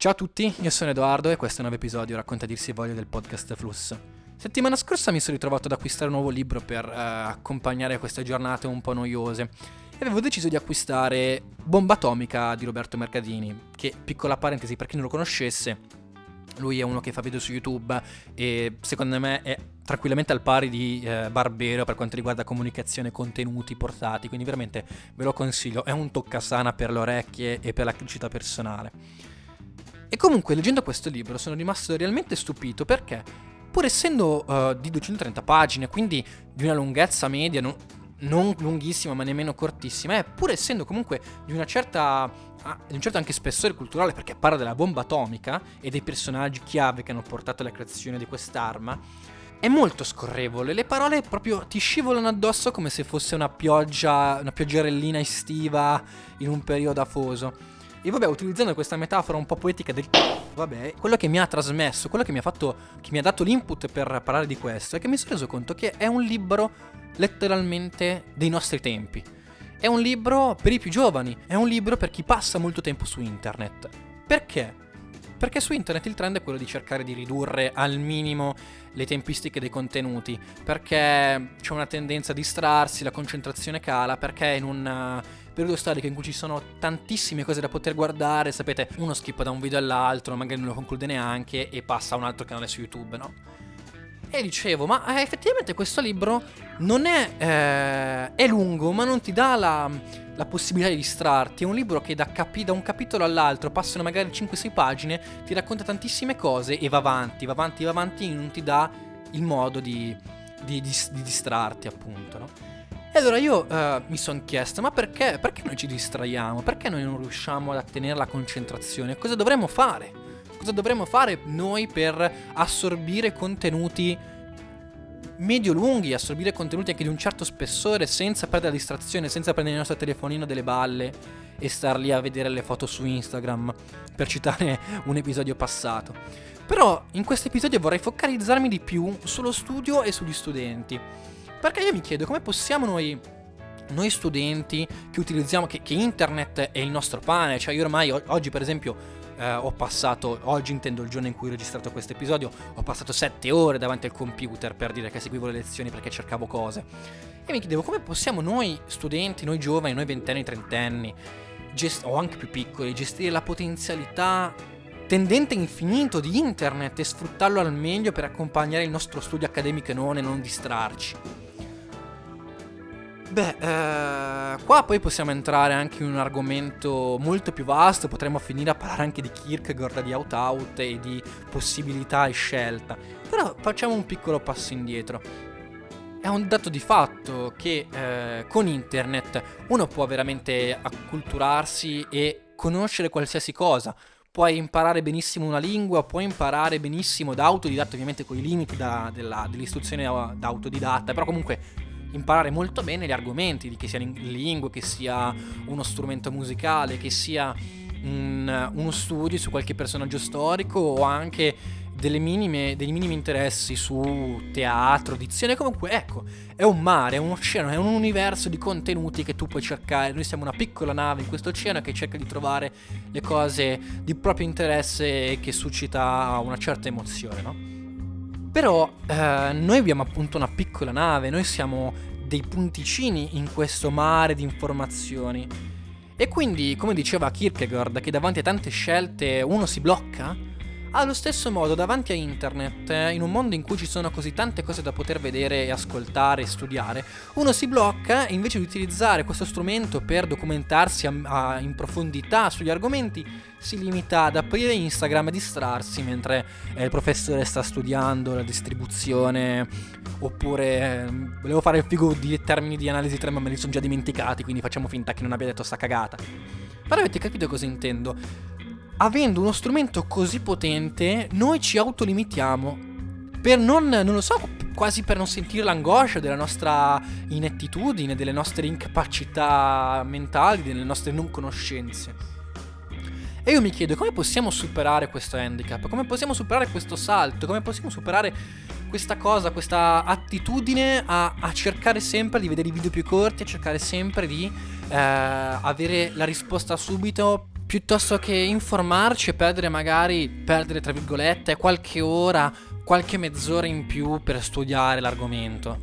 Ciao a tutti, io sono Edoardo e questo è un nuovo episodio Racconta dirsi voglia del podcast Fluss. Settimana scorsa mi sono ritrovato ad acquistare un nuovo libro per uh, accompagnare queste giornate un po' noiose e avevo deciso di acquistare Bomba Atomica di Roberto Mercadini, che, piccola parentesi per chi non lo conoscesse, lui è uno che fa video su YouTube e secondo me è tranquillamente al pari di eh, Barbero per quanto riguarda comunicazione, contenuti portati, quindi veramente ve lo consiglio, è un toccasana per le orecchie e per la criticità personale. E comunque leggendo questo libro sono rimasto realmente stupito perché pur essendo uh, di 230 pagine, quindi di una lunghezza media, non, non lunghissima ma nemmeno cortissima, e pur essendo comunque di una certa ah, di un certo anche spessore culturale perché parla della bomba atomica e dei personaggi chiave che hanno portato alla creazione di quest'arma, è molto scorrevole, le parole proprio ti scivolano addosso come se fosse una pioggia, una pioggerellina estiva in un periodo afoso. E vabbè, utilizzando questa metafora un po' poetica del vabbè, quello che mi ha trasmesso, quello che mi ha fatto, che mi ha dato l'input per parlare di questo, è che mi sono reso conto che è un libro letteralmente dei nostri tempi. È un libro per i più giovani, è un libro per chi passa molto tempo su internet. Perché? Perché su internet il trend è quello di cercare di ridurre al minimo le tempistiche dei contenuti, perché c'è una tendenza a distrarsi, la concentrazione cala, perché in un eh, periodo storico in cui ci sono tantissime cose da poter guardare, sapete, uno skippa da un video all'altro, magari non lo conclude neanche e passa a un altro canale su YouTube, no? E dicevo, ma eh, effettivamente questo libro non è, eh, è lungo, ma non ti dà la, la, possibilità di distrarti. È un libro che da, capi, da un capitolo all'altro passano magari 5-6 pagine, ti racconta tantissime cose e va avanti, va avanti, va avanti e non ti dà il modo di, di, di, di distrarti, appunto, no? Allora io uh, mi sono chiesto, ma perché, perché noi ci distraiamo? Perché noi non riusciamo ad ottenere la concentrazione? Cosa dovremmo fare? Cosa dovremmo fare noi per assorbire contenuti medio-lunghi, assorbire contenuti anche di un certo spessore senza perdere la distrazione, senza prendere il nostro telefonino delle balle e star lì a vedere le foto su Instagram, per citare un episodio passato. Però in questo episodio vorrei focalizzarmi di più sullo studio e sugli studenti. Perché io mi chiedo come possiamo noi noi studenti che utilizziamo, che, che, internet è il nostro pane, cioè io ormai oggi per esempio eh, ho passato, oggi intendo il giorno in cui ho registrato questo episodio, ho passato 7 ore davanti al computer per dire che seguivo le lezioni perché cercavo cose. E mi chiedevo come possiamo noi studenti, noi giovani, noi ventenni, trentenni, gest- o anche più piccoli, gestire la potenzialità tendente infinito di internet e sfruttarlo al meglio per accompagnare il nostro studio accademico e non e non distrarci. Beh, eh, qua poi possiamo entrare anche in un argomento molto più vasto, potremmo finire a parlare anche di Kierkegaard, di out-out e di possibilità e scelta. Però facciamo un piccolo passo indietro. È un dato di fatto che eh, con internet uno può veramente acculturarsi e conoscere qualsiasi cosa. Puoi imparare benissimo una lingua, puoi imparare benissimo da autodidatta, ovviamente con i limiti da, della, dell'istruzione da autodidatta, però comunque imparare molto bene gli argomenti, che sia in lingua, che sia uno strumento musicale, che sia un, uno studio su qualche personaggio storico o anche minime, dei minimi interessi su teatro, dizione, comunque ecco, è un mare, è un oceano, è un universo di contenuti che tu puoi cercare, noi siamo una piccola nave in questo oceano che cerca di trovare le cose di proprio interesse e che suscita una certa emozione, no? Però eh, noi abbiamo appunto una piccola nave, noi siamo dei punticini in questo mare di informazioni. E quindi, come diceva Kierkegaard, che davanti a tante scelte uno si blocca, allo stesso modo, davanti a internet, in un mondo in cui ci sono così tante cose da poter vedere ascoltare e studiare, uno si blocca e invece di utilizzare questo strumento per documentarsi a, a, in profondità sugli argomenti, si limita ad aprire Instagram e distrarsi mentre eh, il professore sta studiando la distribuzione oppure eh, volevo fare il figo di termini di analisi 3 ma me li sono già dimenticati, quindi facciamo finta che non abbia detto sta cagata. Però avete capito cosa intendo? Avendo uno strumento così potente, noi ci autolimitiamo. Per non, non lo so, quasi per non sentire l'angoscia della nostra inettitudine, delle nostre incapacità mentali, delle nostre non conoscenze. E io mi chiedo come possiamo superare questo handicap, come possiamo superare questo salto, come possiamo superare questa cosa, questa attitudine a, a cercare sempre di vedere i video più corti, a cercare sempre di eh, avere la risposta subito piuttosto che informarci e perdere magari, perdere tra virgolette, qualche ora, qualche mezz'ora in più per studiare l'argomento.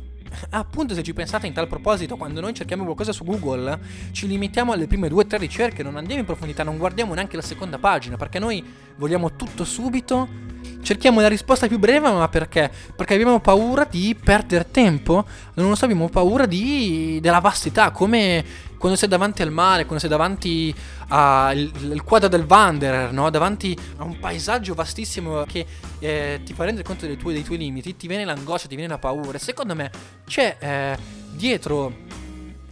Appunto, se ci pensate in tal proposito, quando noi cerchiamo qualcosa su Google, ci limitiamo alle prime due o tre ricerche, non andiamo in profondità, non guardiamo neanche la seconda pagina, perché noi vogliamo tutto subito. Cerchiamo la risposta più breve, ma perché? Perché abbiamo paura di perdere tempo, non lo so, abbiamo paura di, della vastità, come quando sei davanti al mare, quando sei davanti al quadro del Wanderer, no? davanti a un paesaggio vastissimo che eh, ti fa rendere conto dei tuoi, dei tuoi, limiti, ti viene l'angoscia, ti viene la paura. Secondo me c'è eh, dietro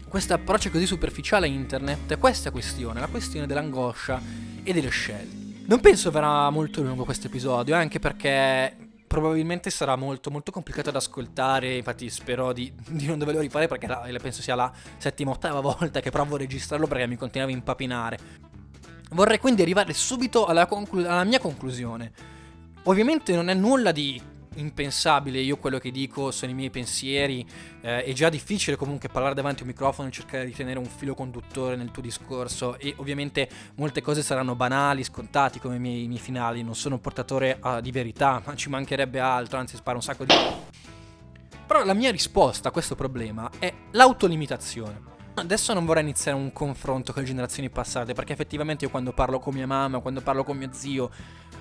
questo approccio così superficiale a internet questa questione, la questione dell'angoscia e delle scelte. Non penso verrà molto lungo questo episodio, anche perché probabilmente sarà molto molto complicato da ascoltare, infatti spero di, di non doverlo rifare perché la, penso sia la settima ottava volta che provo a registrarlo perché mi continuava a impapinare. Vorrei quindi arrivare subito alla, conclu- alla mia conclusione. Ovviamente non è nulla di impensabile, io quello che dico sono i miei pensieri, eh, è già difficile comunque parlare davanti a un microfono e cercare di tenere un filo conduttore nel tuo discorso e ovviamente molte cose saranno banali, scontati come i miei, i miei finali, non sono portatore uh, di verità, ma ci mancherebbe altro, anzi sparo un sacco di... Però la mia risposta a questo problema è l'autolimitazione. Adesso non vorrei iniziare un confronto con le generazioni passate, perché effettivamente io quando parlo con mia mamma, quando parlo con mio zio,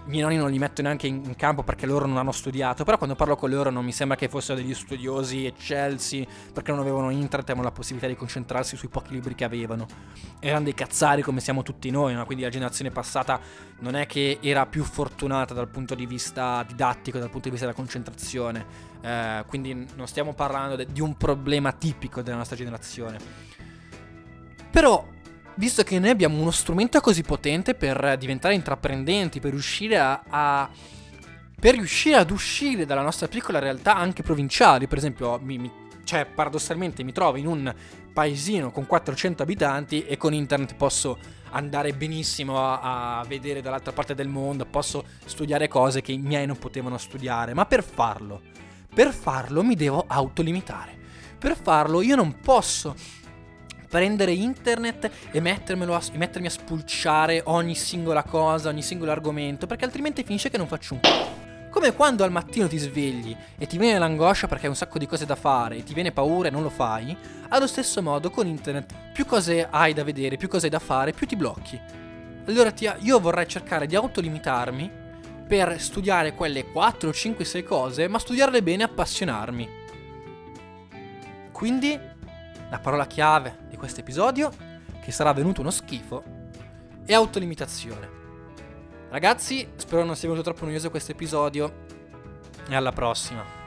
i miei nonni non li metto neanche in, campo perché loro non hanno studiato, però quando parlo con loro non mi sembra che fossero degli studiosi eccelsi, perché non avevano internet e avevano la possibilità di concentrarsi sui pochi libri che avevano. Erano dei cazzari come siamo tutti noi, no? quindi la generazione passata non è che era più fortunata dal punto di vista didattico, dal punto di vista della concentrazione, eh, quindi non stiamo parlando de- di un problema tipico della nostra generazione. Però, visto che noi abbiamo uno strumento così potente per diventare intraprendenti, per riuscire a, a per riuscire ad uscire dalla nostra piccola realtà anche provinciali, per esempio, mi, mi, cioè paradossalmente mi trovo in un paesino con 400 abitanti e con internet posso andare benissimo a, a, vedere dall'altra parte del mondo, posso studiare cose che i miei non potevano studiare, ma per farlo, per farlo mi devo autolimitare. Per farlo io non posso prendere internet e, a, e mettermi a spulciare ogni singola cosa, ogni singolo argomento, perché altrimenti finisce che non faccio un c***o. Come quando al mattino ti svegli e ti viene l'angoscia perché hai un sacco di cose da fare e ti viene paura e non lo fai, allo stesso modo con internet più cose hai da vedere, più cose hai da fare, più ti blocchi. Allora ti, io vorrei cercare di autolimitarmi per studiare quelle 4, 5, 6 cose, ma studiarle bene e appassionarmi. Quindi la parola chiave di questo episodio, che sarà venuto uno schifo, è autolimitazione. Ragazzi, spero non sia venuto troppo noioso questo episodio e alla prossima.